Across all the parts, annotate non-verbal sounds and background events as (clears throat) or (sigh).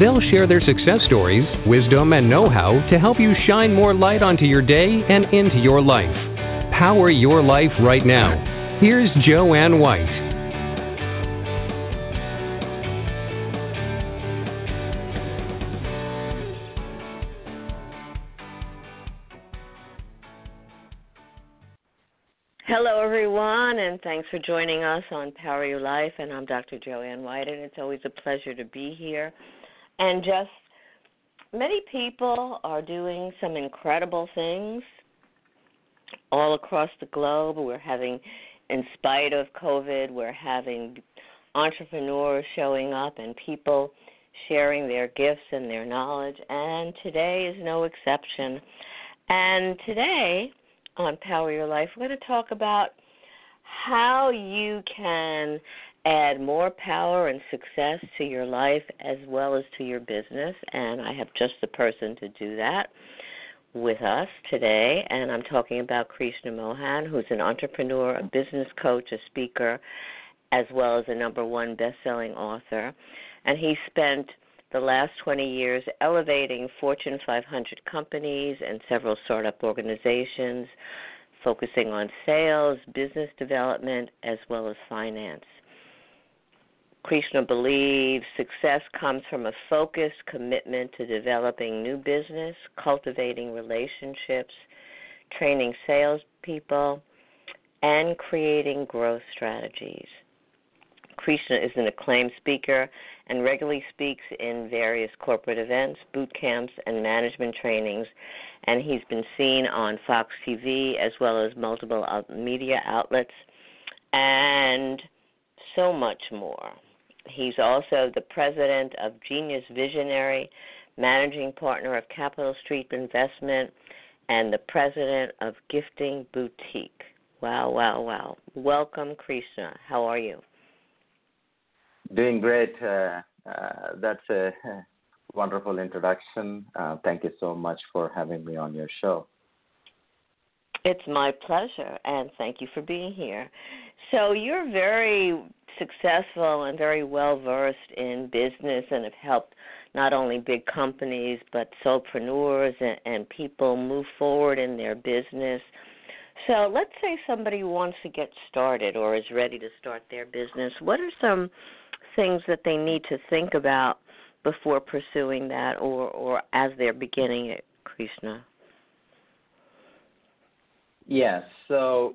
They'll share their success stories, wisdom, and know how to help you shine more light onto your day and into your life. Power your life right now. Here's Joanne White. Hello, everyone, and thanks for joining us on Power Your Life. And I'm Dr. Joanne White, and it's always a pleasure to be here and just many people are doing some incredible things all across the globe. We're having, in spite of COVID, we're having entrepreneurs showing up and people sharing their gifts and their knowledge, and today is no exception. And today on Power Your Life, we're going to talk about how you can add more power and success to your life as well as to your business. And I have just the person to do that with us today. And I'm talking about Krishna Mohan, who's an entrepreneur, a business coach, a speaker, as well as a number one best selling author. And he spent the last 20 years elevating Fortune 500 companies and several startup organizations, focusing on sales, business development, as well as finance. Krishna believes success comes from a focused commitment to developing new business, cultivating relationships, training salespeople, and creating growth strategies. Krishna is an acclaimed speaker and regularly speaks in various corporate events, boot camps, and management trainings. And he's been seen on Fox TV as well as multiple media outlets and so much more. He's also the president of Genius Visionary, managing partner of Capital Street Investment, and the president of Gifting Boutique. Wow, wow, wow. Welcome, Krishna. How are you? Doing great. Uh, uh, that's a (laughs) wonderful introduction. Uh, thank you so much for having me on your show. It's my pleasure, and thank you for being here. So, you're very successful and very well versed in business and have helped not only big companies but solopreneurs and, and people move forward in their business. So let's say somebody wants to get started or is ready to start their business. What are some things that they need to think about before pursuing that or, or as they're beginning it, Krishna? Yes. So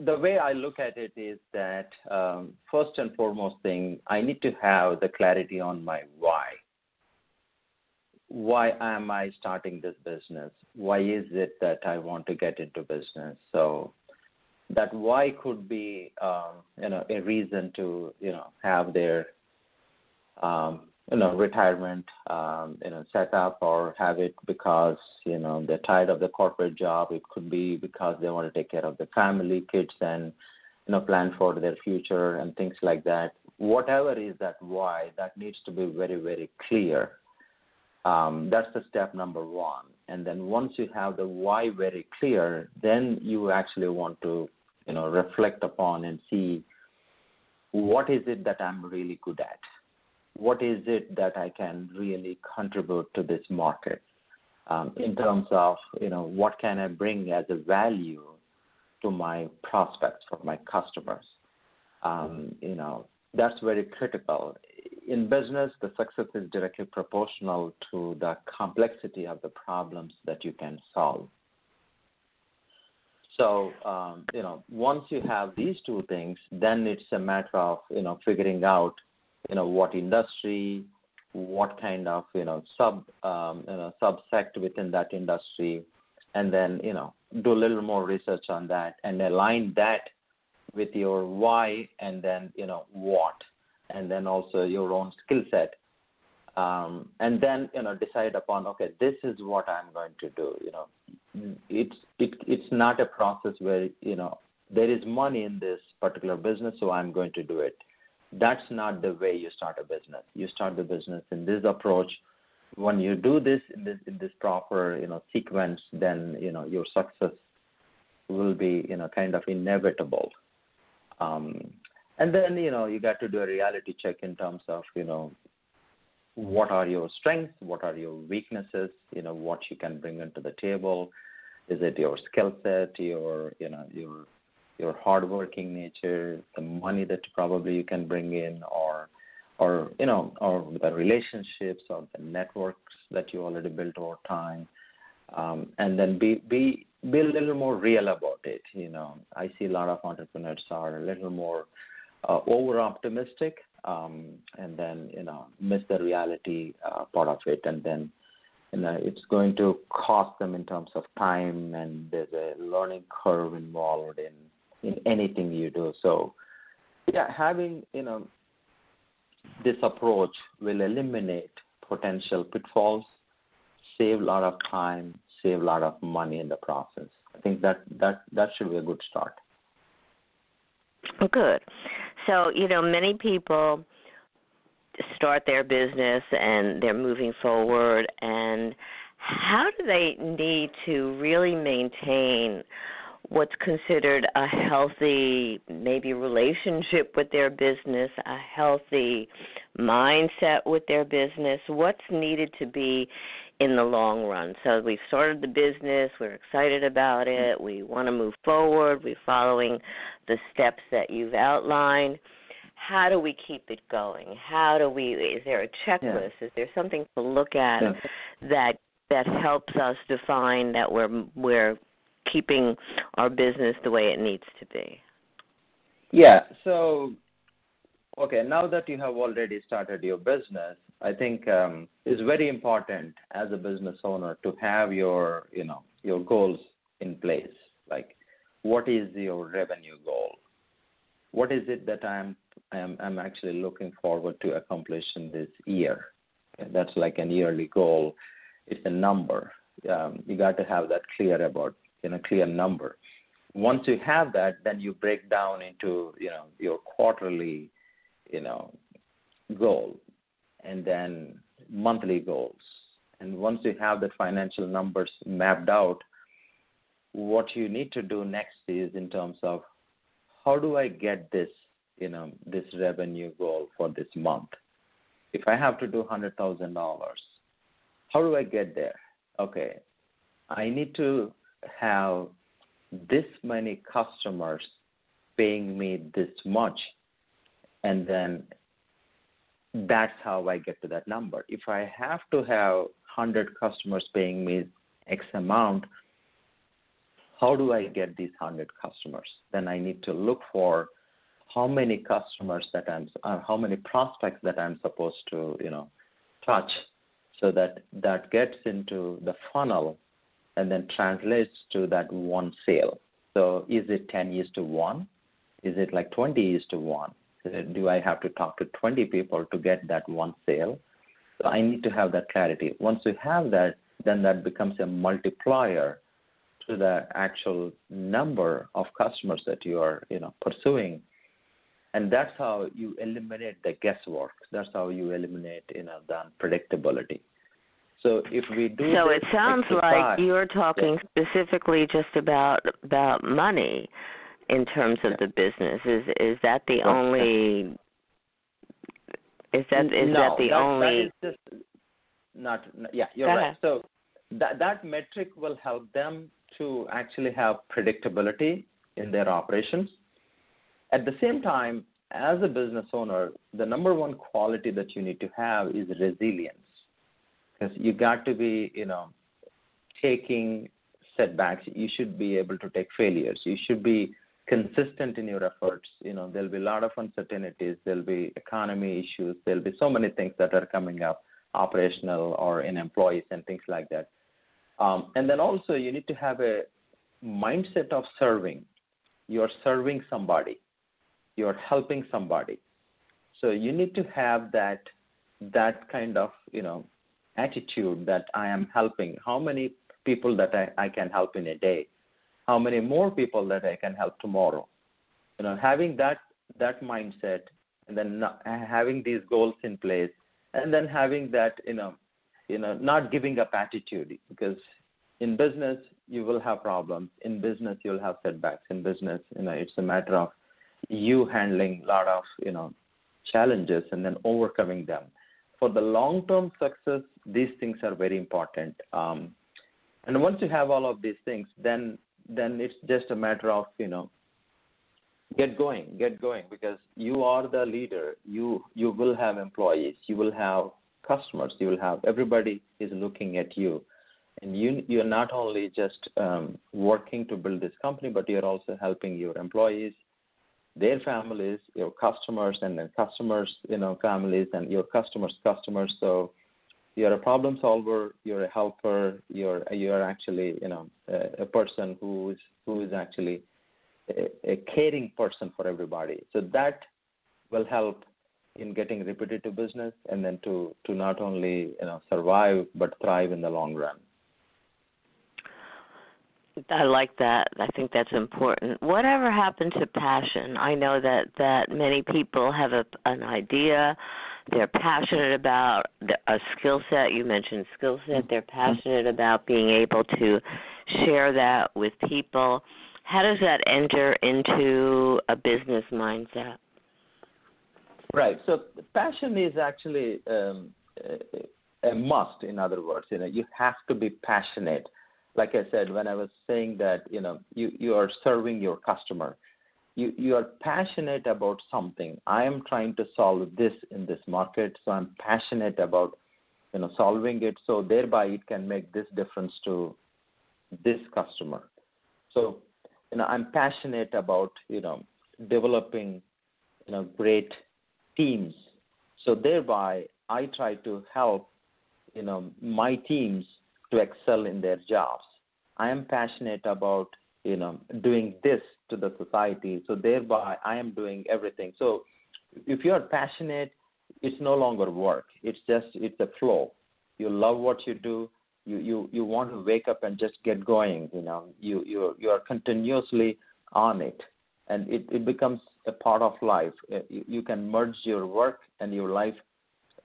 the way I look at it is that um, first and foremost thing, I need to have the clarity on my why. Why am I starting this business? Why is it that I want to get into business? So that why could be, um, you know, a reason to, you know, have their um, you know retirement um, you know set up or have it because you know they're tired of the corporate job. It could be because they want to take care of the family, kids, and you know plan for their future and things like that. Whatever is that why, that needs to be very very clear. Um, that's the step number one. And then once you have the why very clear, then you actually want to you know reflect upon and see what is it that I'm really good at what is it that I can really contribute to this market um, in terms of you know what can I bring as a value to my prospects for my customers. Um, you know that's very critical. In business, the success is directly proportional to the complexity of the problems that you can solve. So, um, you know, once you have these two things, then it's a matter of, you know, figuring out you know what industry, what kind of you know sub um, you know subsect within that industry, and then you know do a little more research on that and align that with your why and then you know what, and then also your own skill set. um, and then you know decide upon okay this is what i'm going to do you know it's it, it's not a process where you know there is money in this particular business so i'm going to do it that's not the way you start a business. You start the business in this approach. When you do this in this in this proper you know sequence then you know your success will be you know kind of inevitable. Um, and then you know you got to do a reality check in terms of you know what are your strengths, what are your weaknesses, you know, what you can bring into the table. Is it your skill set, your you know your your hardworking nature, the money that probably you can bring in, or or you know, or the relationships or the networks that you already built over time, um, and then be be be a little more real about it. You know, I see a lot of entrepreneurs are a little more uh, over optimistic um, and then you know miss the reality uh, part of it, and then you know it's going to cost them in terms of time, and there's a learning curve involved in in anything you do. So yeah, having you know this approach will eliminate potential pitfalls, save a lot of time, save a lot of money in the process. I think that that that should be a good start. Good. So, you know, many people start their business and they're moving forward and how do they need to really maintain what's considered a healthy maybe relationship with their business, a healthy mindset with their business, what's needed to be in the long run. So we've started the business, we're excited about it, mm-hmm. we want to move forward, we're following the steps that you've outlined. How do we keep it going? How do we is there a checklist? Yeah. Is there something to look at yeah. that that helps us define that we're we're keeping our business the way it needs to be? Yeah. So okay, now that you have already started your business, I think um, it's very important as a business owner to have your, you know, your goals in place. Like, what is your revenue goal? What is it that I'm I'm, I'm actually looking forward to accomplishing this year? That's like an yearly goal. It's a number. Um, you got to have that clear about, you a clear number. Once you have that, then you break down into, you know, your quarterly, you know, goal and then monthly goals. And once you have the financial numbers mapped out, what you need to do next is in terms of how do I get this, you know, this revenue goal for this month? If I have to do hundred thousand dollars, how do I get there? Okay, I need to have this many customers paying me this much, and then that's how I get to that number. If I have to have 100 customers paying me X amount, how do I get these 100 customers? Then I need to look for how many customers that I'm, uh, how many prospects that I'm supposed to, you know, touch, so that that gets into the funnel, and then translates to that one sale. So is it 10 years to one? Is it like 20 years to one? Uh, do I have to talk to 20 people to get that one sale? So I need to have that clarity. Once you have that, then that becomes a multiplier to the actual number of customers that you are, you know, pursuing. And that's how you eliminate the guesswork. That's how you eliminate, you know, the unpredictability. So if we do So it sounds like you're talking yeah. specifically just about about money in terms of the business. Is is that the only? Is that is no, that the that, only? That is just not. Yeah, you're right. So that that metric will help them to actually have predictability in their operations. At the same time, as a business owner, the number one quality that you need to have is resilience, because you got to be, you know, taking setbacks. You should be able to take failures. You should be consistent in your efforts. You know, there'll be a lot of uncertainties. There'll be economy issues. There'll be so many things that are coming up, operational or in employees and things like that. Um, and then also, you need to have a mindset of serving. You're serving somebody. You're helping somebody. So you need to have that that kind of you know attitude that I am helping, how many people that I, I can help in a day, how many more people that I can help tomorrow. You know, having that that mindset and then not, having these goals in place and then having that you know you know not giving up attitude because in business you will have problems. In business you'll have setbacks. In business you know it's a matter of you handling a lot of you know challenges and then overcoming them. For the long term success these things are very important. Um, and once you have all of these things then then it's just a matter of you know get going get going because you are the leader. You you will have employees you will have customers you will have everybody is looking at you. And you you're not only just um, working to build this company but you're also helping your employees their families your customers and then customers you know families and your customers customers. So you're a problem solver you're a helper you're you're actually you know a, a person who is who is actually a, a caring person for everybody. So that will help in getting repetitive business and then to, to not only you know survive but thrive in the long run. I like that. I think that's important. Whatever happened to passion? I know that that many people have a, an idea, they're passionate about a skill set. You mentioned skill set. They're passionate about being able to share that with people. How does that enter into a business mindset? Right. So passion is actually um, a, a must. In other words, you know, you have to be passionate. Like I said, when I was saying that, you know, you you are serving your customer, you you are passionate about something. I am trying to solve this in this market, so I'm passionate about, you know, solving it. So thereby, it can make this difference to this customer. So you know i'm passionate about you know developing you know great teams so thereby i try to help you know my teams to excel in their jobs i am passionate about you know doing this the society. So thereby i am doing everything. So if you're passionate it's no longer work. It's just it's a flow. You love what you do. You you you want to wake up and just get going you know. You you you are continuously on it. And it it becomes a part of life. Uh, you, you can merge your work and your life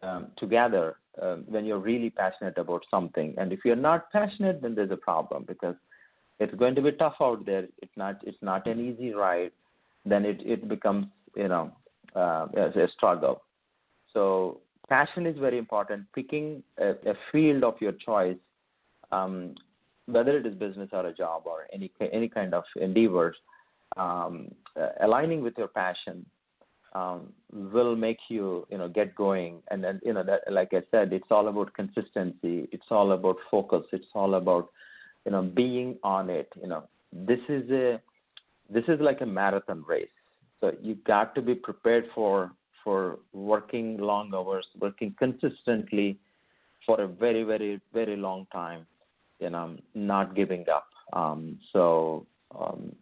um, together um, when you're really passionate about something. And if you're not passionate then there's a problem because it's going to be tough out there it's not it's not an easy ride then it it becomes you know uh, a struggle so passion is very important picking a, a field of your choice um, whether it is business or a job or any any kind of endeavors, um, uh, aligning with your passion um, will make you you know get going. And then you know that like I said, it's all about consistency. It's all about focus. It's all about you know being on it. You know this is a this is like a marathon race. So you got to be prepared for for working long hours, working consistently for a very very very long time you know, not giving up. Um, so um,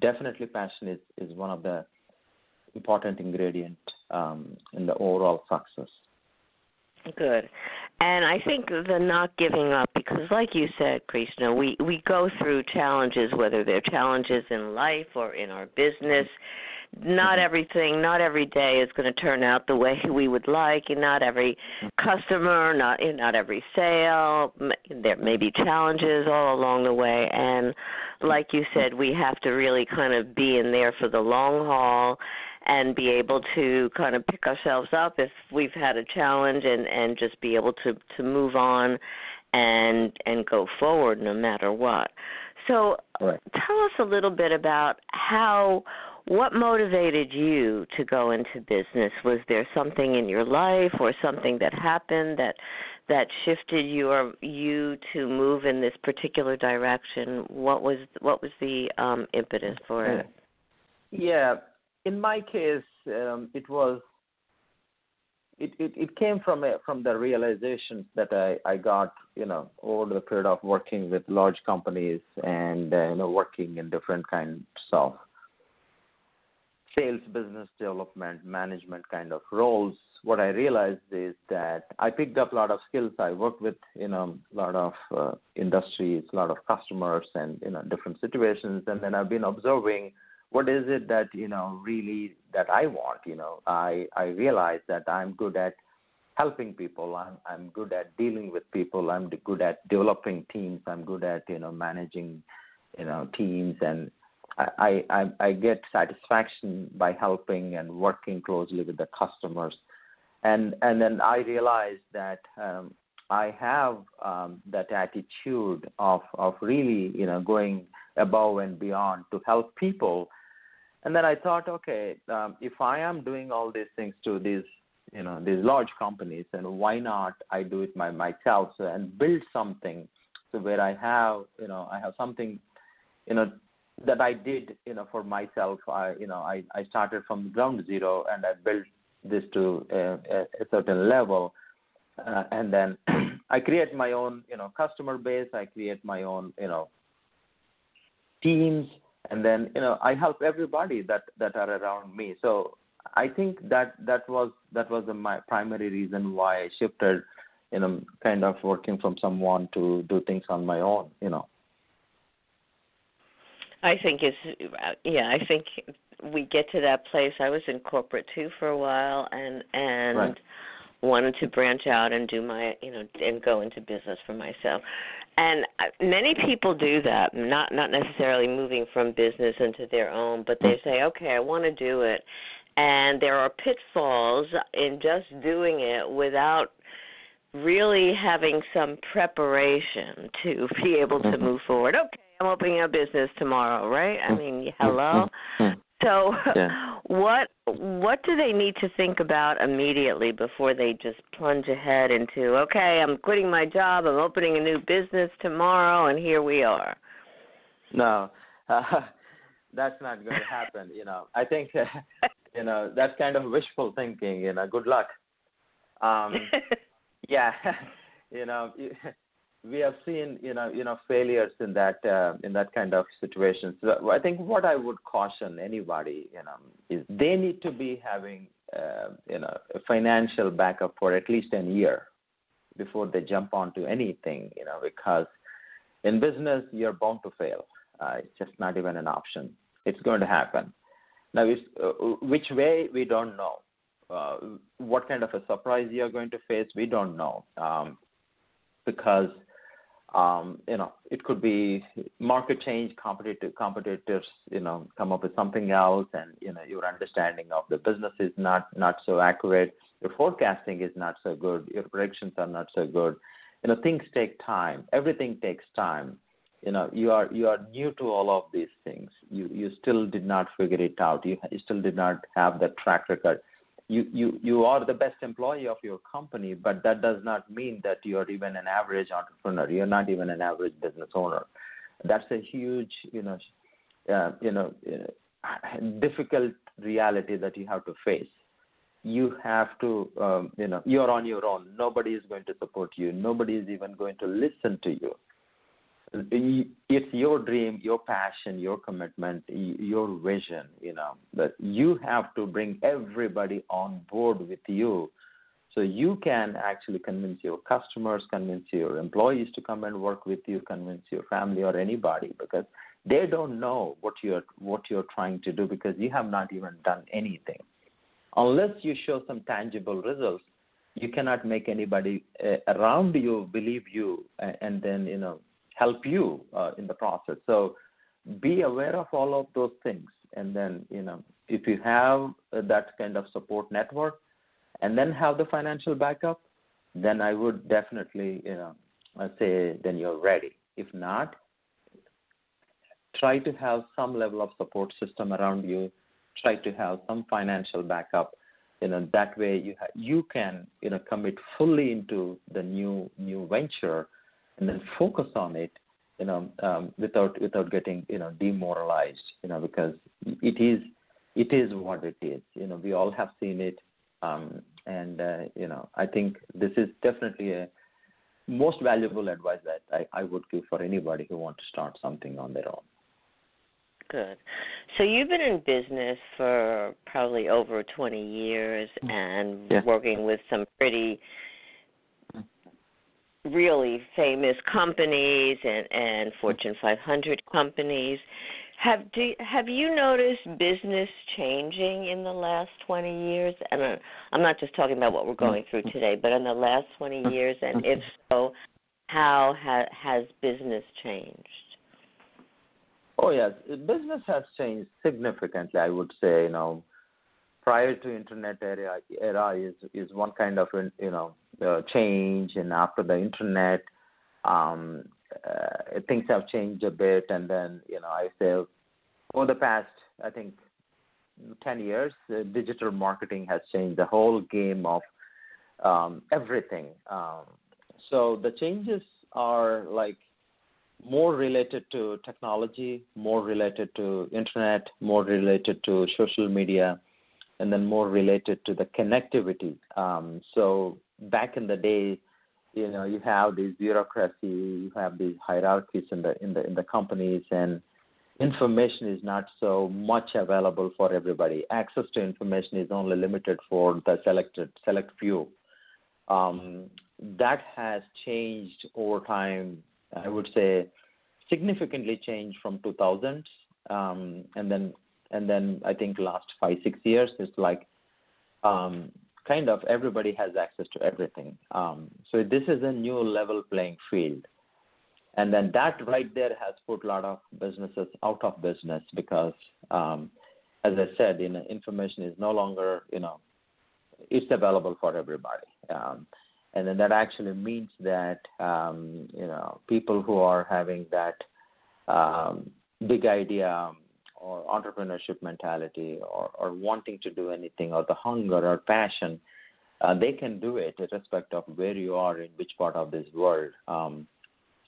definitely passion is, is one of the important ingredient um, in the overall success. Good. And I think the not giving up, because like you said, Krishna, we, we go through challenges, whether they're challenges in life or in our business not mm-hmm. everything, not every day is going to turn out the way we would like, and not every customer, not not every sale. There may be challenges all along the way, and like you said, we have to really kind of be in there for the long haul and be able to kind of pick ourselves up if we've had a challenge and and just be able to to move on and and go forward no matter what. So right. tell us a little bit about how what motivated you to go into business? Was there something in your life or something that happened that that shifted your you to move in this particular direction? What was what was the um, impetus for it? Yeah, in my case, um, it was it, it, it came from a, from the realization that I, I got you know over the period of working with large companies and uh, you know working in different kinds of sales, business development, management kind of roles what I realized is that I picked up a lot of skills. I worked with you know a lot of uh, industries, a lot of customers, and you know different situations. And then I've been observing what is it that you know really that I want. You know, I I realize that I'm good at helping people. I'm I'm good at dealing with people. I'm good at developing teams. I'm good at you know managing you know teams and I, I, I get satisfaction by helping and working closely with the customers. And, and then I realized that um, I have um, that attitude of, of really, you know, going above and beyond to help people. And then I thought, okay, um, if I am doing all these things to these, you know, these large companies, then why not I do it myself so, and build something so where I have, you know, I have something, you know, that I did, you know, for myself. I, you know, I, I started from ground zero and I built this to a, a certain level, uh, and then (clears throat) I create my own, you know, customer base. I create my own, you know, teams, and then you know I help everybody that that are around me. So I think that that was that was the, my primary reason why I shifted, you know, kind of working from someone to do things on my own, you know. I think it's yeah. I think we get to that place. I was in corporate too for a while, and and right. Wanted to branch out and do my you know and go into business for myself. And many people do that, not not necessarily moving from business into their own, but they say, okay, I want to do it, and there are pitfalls in just doing it without really having some preparation to be able to mm-hmm. move forward. Okay, I'm opening a business tomorrow, right? I mean, mm-hmm. hello. Mm-hmm. So, yeah. What what do they need to think about immediately before they just plunge ahead into okay, I'm quitting my job, I'm opening a new business tomorrow, and here we are? No, uh, (laughs) that's not going to happen. You know, I think uh, (laughs) you know that's kind of wishful thinking. You know, good luck. Um, (laughs) yeah, you know, we have seen you know you know failures in that uh, in that kind of situation. So I think what I would caution anybody you know is they need to be having uh, you know a financial backup for at least a year before they jump onto anything you know because in business you're bound to fail. Uh, it's just not even an option. It's going to happen. Now, uh, which way we don't know. Uh, what kind of a surprise you're going to face, we don't know. Um, because um, you know, it could be market change, competitor, competitors, you know, come up with something else, and you know, your understanding of the business is not not so accurate. Your forecasting is not so good. Your predictions are not so good. You know, things take time. Everything takes time. You know, you are you are new to all of these things. You you still did not figure it out. You, you still did not have that track record you, you, you are the best employee of your company, but that does not mean that you are even an average entrepreneur. You're not even an average business owner. That's a huge, you know, uh, you know, uh, difficult reality that you have to face. You have to, um, you know, you're on your own. Nobody is going to support you. Nobody is even going to listen to you it's your dream, your passion, your commitment, your vision, you know, that you have to bring everybody on board with you so you can actually convince your customers, convince your employees to come and work with you, convince your family or anybody because they don't know what you're what you're trying to do because you have not even done anything. Unless you show some tangible results, you cannot make anybody uh, around you believe you and then you know help you uh, in the process. So be aware of all of those things, and then you know if you have that kind of support network, and then have the financial backup, then I would definitely you know say then you're ready. If not, try to have some level of support system around you. Try to have some financial backup. You know that way you ha- you can you know commit fully into the new new venture and then focus on it you know um, without without getting you know demoralized you know because it is it is what it is you know we all have seen it um, and uh, you know I think this is definitely a most valuable advice that I, I would give for anybody who wants to start something on their own. Good. So you've been in business for probably over 20 years and Yeah. working with some pretty really famous companies and and Fortune 500 companies. Have do have you noticed business changing in the last 20 years? And uh, I'm not just talking about what we're going through today, but in the last 20 years and if so, how ha- has business changed? Oh yes, business has changed significantly. I would say, you know, prior to internet era, era is is one kind of you know uh, change, and after the internet, um, uh, things have changed a bit. And then you know, I say over the past, I think, ten years, uh, digital marketing has changed the whole game of um, everything. Um, so the changes are like more related to technology, more related to internet, more related to social media, and then more related to the connectivity. Um, so back in the day, you know, you have this bureaucracy, you have these hierarchies in the in the in the companies, and information is not so much available for everybody. Access to information is only limited for the selected select few. Um, that has changed over time I would say significantly changed from 2000s, um, and then and then I think last five six years it's like um, kind of everybody has access to everything. Um, so this is a new level playing field, and then that right there has put a lot of businesses out of business because, um, as I said, you know, information is no longer you know it's available for everybody. Um, and then that actually means that um, you know people who are having that um, big idea or entrepreneurship mentality or, or wanting to do anything or the hunger or passion uh, they can do it irrespective of where you are in which part of this world um,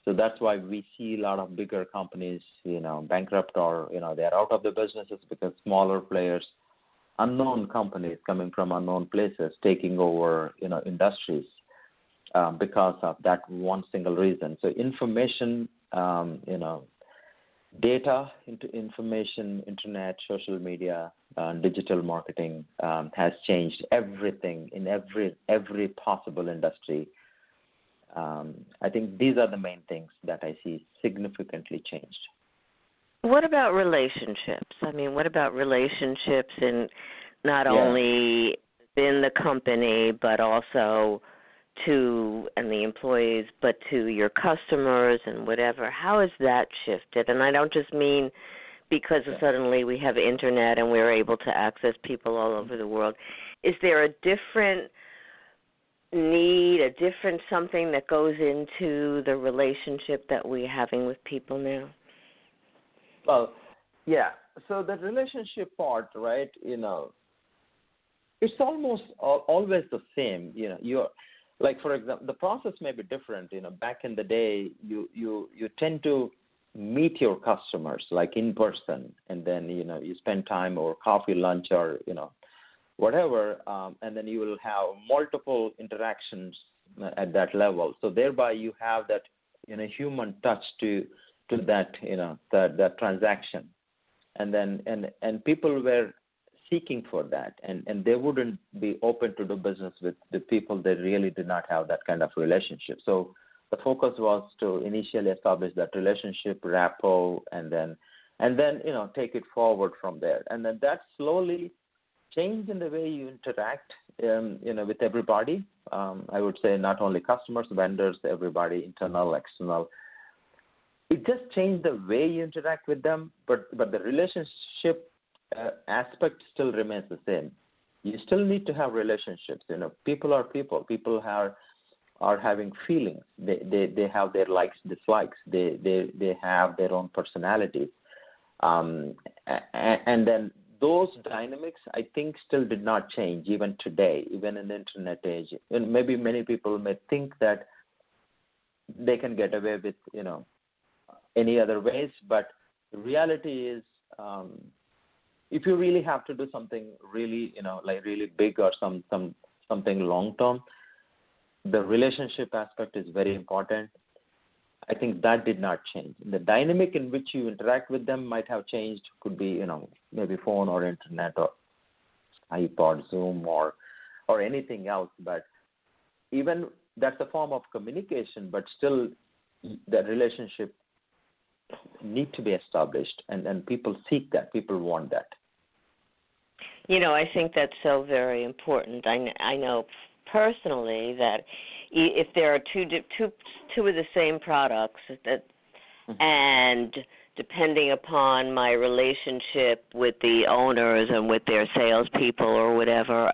so that's why we see a lot of bigger companies you know bankrupt or you know they're out of the businesses because smaller players unknown companies coming from unknown places taking over you know industries um, because of that one single reason. So information, um, you know, data into information, internet, social media, uh, digital marketing um, has changed everything in every every possible industry. Um, I think these are the main things that I see significantly changed. What about relationships? I mean, what about relationships in not Yeah. only in the company but also to and the employees but to your customers and whatever how has that shifted and i don't just mean because suddenly we have internet and we're able to access people all mm-hmm. over the world is there a different need a different something that goes into the relationship that we're having with people now Well, yeah. So the relationship part, right? You know, it's almost always the same. You know, you're like, for example, the process may be different. You know, back in the day, you you you tend to meet your customers like in person, and then you know you spend time or coffee, lunch, or you know, whatever, um, and then you will have multiple interactions uh, at that level. So thereby you have that you know human touch to to that you know that that transaction and then and and people were seeking for that and and they wouldn't be open to do business with the people that really did not have that kind of relationship. So the focus was to initially establish that relationship rapport and then and then you know take it forward from there. And then that slowly changed in the way you interact um, you know with everybody. Um, i would say not only customers vendors everybody internal external. It just changed the way you interact with them, but but the relationship uh, aspect still remains the same. You still need to have relationships. You know, people are people. People are are having feelings. They they they have their likes, dislikes. They they they have their own personalities. Um, and, and then those dynamics, I think, still did not change even today, even in the internet age. And maybe many people may think that they can get away with, you know, any other ways. But reality is, um, if you really have to do something really, you know, like really big or some some something long term, the relationship aspect is very important. I think that did not change. The dynamic in which you interact with them might have changed. Could be, you know, maybe phone or internet or iPod, Zoom, or or anything else. But even that's a form of communication, but still, the relationship need to be established, and and people seek that. People want that. You know, I think that's so very important. I I know personally that if there are two two two of the same products that mm-hmm. and depending upon my relationship with the owners and with their salespeople or whatever,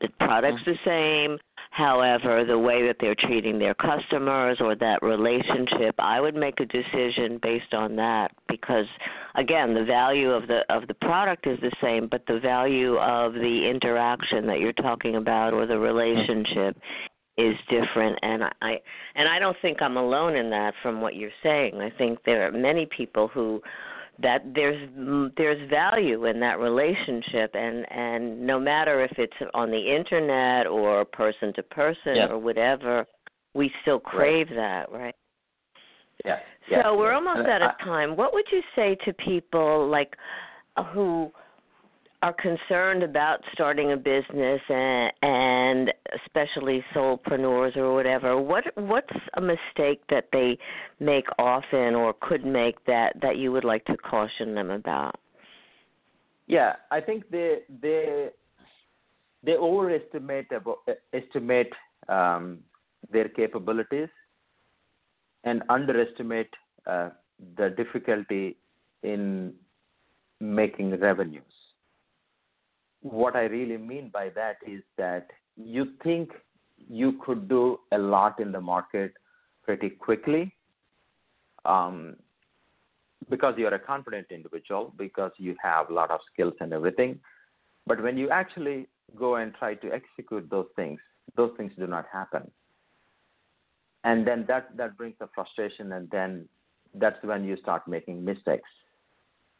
the product's mm-hmm. the same. However, the way that they're treating their customers or that relationship, I would make a decision based on that because again, the value of the of the product is the same, but the value of the interaction that you're talking about or the relationship is different. And I and I don't think I'm alone in that from what you're saying. I think there are many people who that there's there's value in that relationship. And and no matter if it's on the internet or person to person or whatever we still crave right. that right? Yeah, yeah so we're almost out of time. What would you say to people like who are concerned about starting a business and, and especially solopreneurs or whatever? What what's a mistake that they make often or could make that that you would like to caution them about? Yeah i think they they they overestimate about, estimate um, their capabilities and underestimate uh, the difficulty in making revenues what I really mean by that is that you think you could do a lot in the market pretty quickly um, because you're a confident individual, because you have a lot of skills and everything. But when you actually go and try to execute those things, those things do not happen. And then that, that brings the frustration, and then that's when you start making mistakes.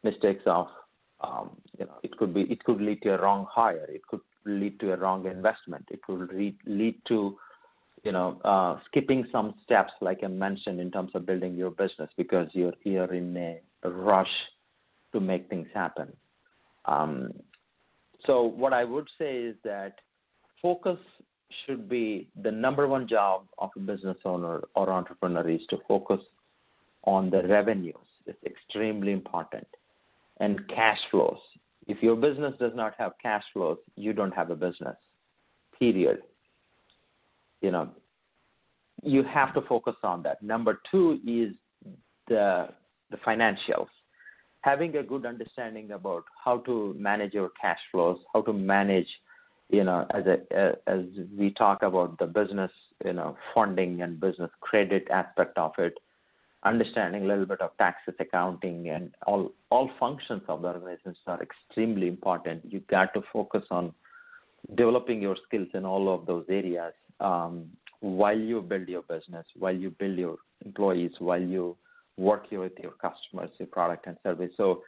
Mistakes of um, you know, it could be it could lead to a wrong hire. It could lead to a wrong investment. It could lead, lead to you know uh, skipping some steps, like I mentioned, in terms of building your business because you're you're in a rush to make things happen. Um, so what I would say is that focus should be the number one job of a business owner or entrepreneur is to focus on the revenues. It's extremely important and cash flows. If your business does not have cash flows, you don't have a business. Period. You know, you have to focus on that. Number two is the the financials. Having a good understanding about how to manage your cash flows, how to manage, you know, as a as we talk about the business, you know, funding and business credit aspect of it, understanding a little bit of taxes, accounting, and all all functions of the organizations are extremely important. You got to focus on developing your skills in all of those areas um, while you build your business, while you build your employees, while you work with your customers, your product and service. So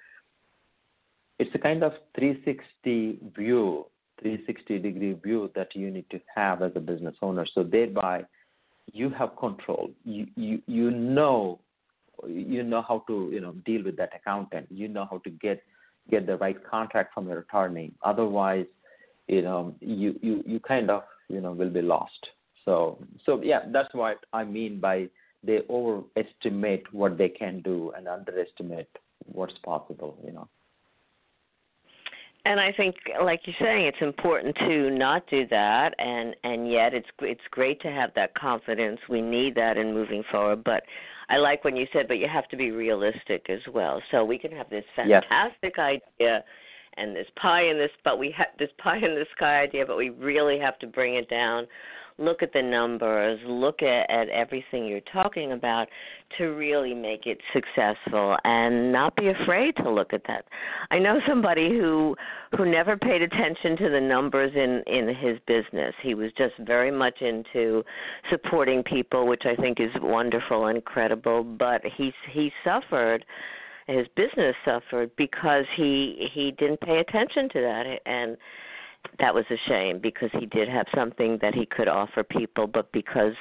it's a kind of 360 view, 360 degree view that you need to have as a business owner. So thereby you have control. You you you know you know how to you know deal with that accountant. You know how to get get the right contract from your attorney. Otherwise, you know you you you kind of you know will be lost. So so yeah, that's what I mean by they overestimate what they can do and underestimate what's possible. You know. And I think, like you're saying, it's important to not do that, and and yet it's it's great to have that confidence. We need that in moving forward. But I like when you said, but you have to be realistic as well. So we can have this fantastic idea, and this pie in this, but we have this pie in the sky idea, but we really have to bring it down look at the numbers, look at, at everything you're talking about to really make it successful and not be afraid to look at that. I know somebody who who never paid attention to the numbers in in his business. He was just very much into supporting people, which I think is wonderful and credible, but he he suffered his business suffered because he he didn't pay attention to that and that was a shame because he did have something that he could offer people, but because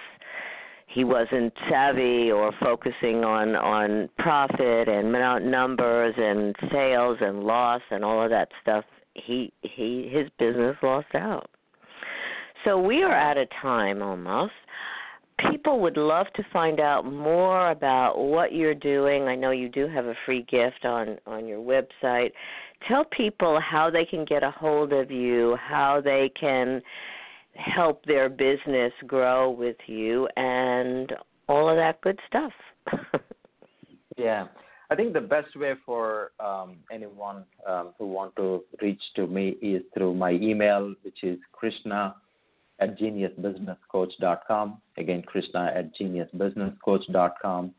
he wasn't savvy or focusing on on profit and numbers and sales and loss and all of that stuff he he his business lost out. So we are at a time almost. People would love to find out more about what you're doing. I know you do have a free gift on on your website tell people how they can get a hold of you how they can help their business grow with you and all of that good stuff. (laughs) yeah. I think the best way for um, anyone um, who want to reach to me is through my email, which is Krishna at geniusbusinesscoach.com. Again, Krishna at geniusbusinesscoach.com.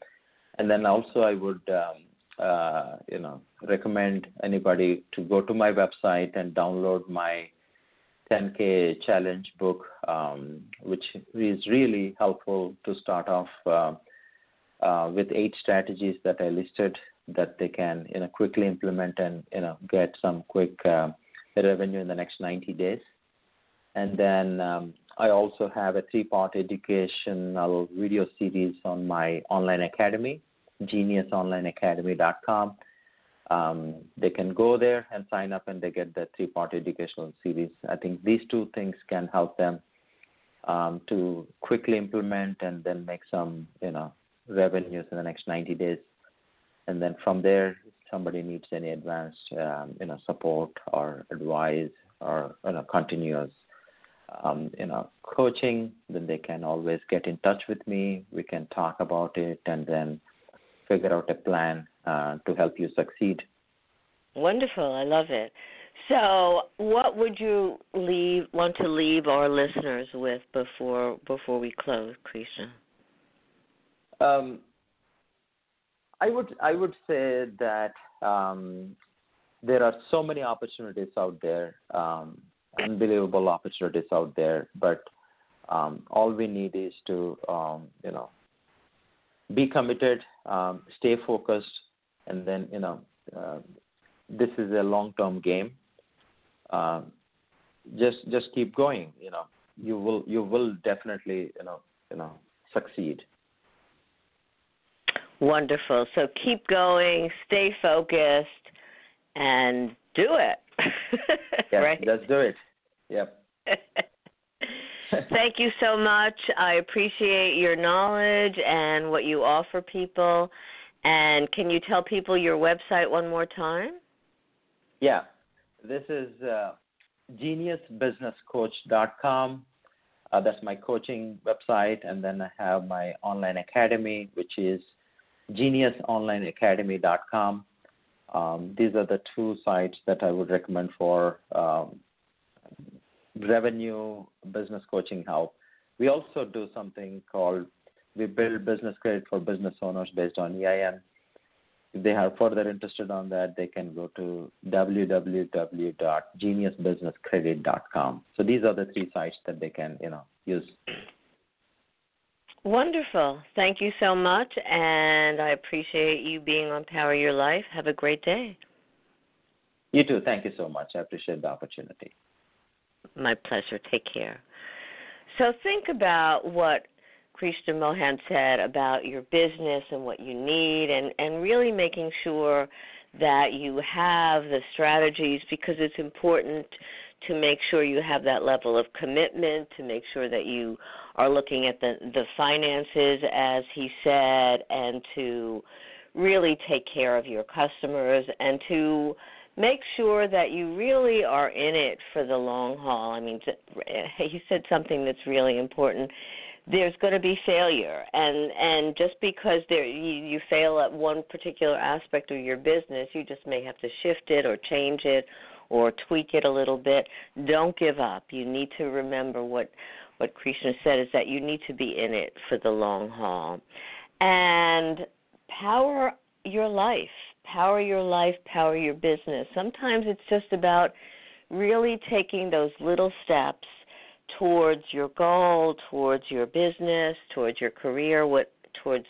And then also I would, um, you know, recommend anybody to go to my website and download my 10K challenge book, um, which is really helpful to start off uh, uh, with eight strategies that I listed that they can you know quickly implement and you know get some quick uh, revenue in the next 90 days. And then um, I also have a three-part educational video series on my online academy, geniusonlineacademy.com um, they can go there and sign up and they get the three part educational series. I think these two things can help them um, to quickly implement and then make some, you know, revenues in the next 90 days. And then from there, if somebody needs any advanced, um, you know, support or advice or, you know, continuous, um, you know, coaching, then they can always get in touch with me. We can talk about it and then figure out a plan uh, to help you succeed. Wonderful, I love it. So, what would you leave want to leave our listeners with before before we close, Krishna? Um, I would I would say that um, there are so many opportunities out there, um, unbelievable opportunities out there. But um, all we need is to um, you know be committed, um, stay focused, and then you know uh, this is a long term game. Uh, just just keep going. You know you will you will definitely you know you know succeed. Wonderful. So keep going, stay focused, and do it. (laughs) yeah, right? Let's do it. Yep. (laughs) Thank you so much. I appreciate your knowledge and what you offer people. And can you tell people your website one more time? Yeah, this is uh, geniusbusinesscoach.com. Uh, that's my coaching website, and then I have my online academy, which is geniusonlineacademy.com. Um, these are the two sites that I would recommend for um, revenue business coaching help. We also do something called we build business credit for business owners based on EIN. If they are further interested on that, they can go to www.geniusbusinesscredit.com. So these are the three sites that they can, you know, use. Wonderful. Thank you so much, and I appreciate you being on Power Your Life. Have a great day. You too. Thank you so much. I appreciate the opportunity. My pleasure. Take care. So think about what Krishna Mohan said about your business and what you need, and, and really making sure that you have the strategies because it's important to make sure you have that level of commitment, to make sure that you are looking at the, the finances, as he said, and to really take care of your customers and to make sure that you really are in it for the long haul. I mean, (laughs) he said something that's really important. There's going to be failure, and and just because there you, you fail at one particular aspect of your business, you just may have to shift it or change it or tweak it a little bit. Don't give up. You need to remember what what Krishna said is that you need to be in it for the long haul, and power your life power your life, power your business. Sometimes it's just about really taking those little steps towards your goal, towards your business, towards your career, what towards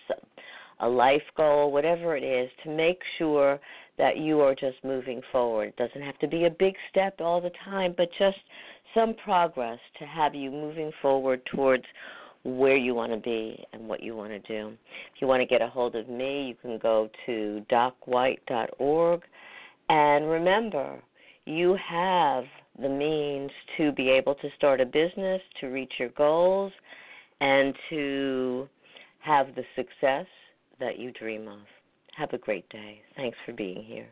a life goal, whatever it is, to make sure that you are just moving forward. It doesn't have to be a big step all the time, but just some progress to have you moving forward towards where you want to be and what you want to do. If you want to get a hold of me, you can go to docwhite.org. And remember, you have the means to be able to start a business, to reach your goals, and to have the success that you dream of. Have a great day. Thanks for being here.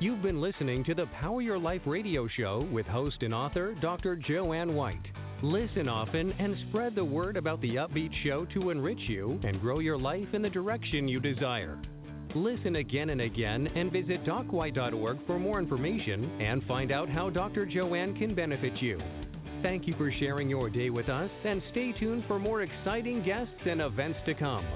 You've been listening to the Power Your Life radio show with host and author Dr. Joanne White. Listen often and spread the word about the upbeat show to enrich you and grow your life in the direction you desire. Listen again and again and visit docwhite.org for more information and find out how Dr. Joanne can benefit you. Thank you for sharing your day with us and stay tuned for more exciting guests and events to come.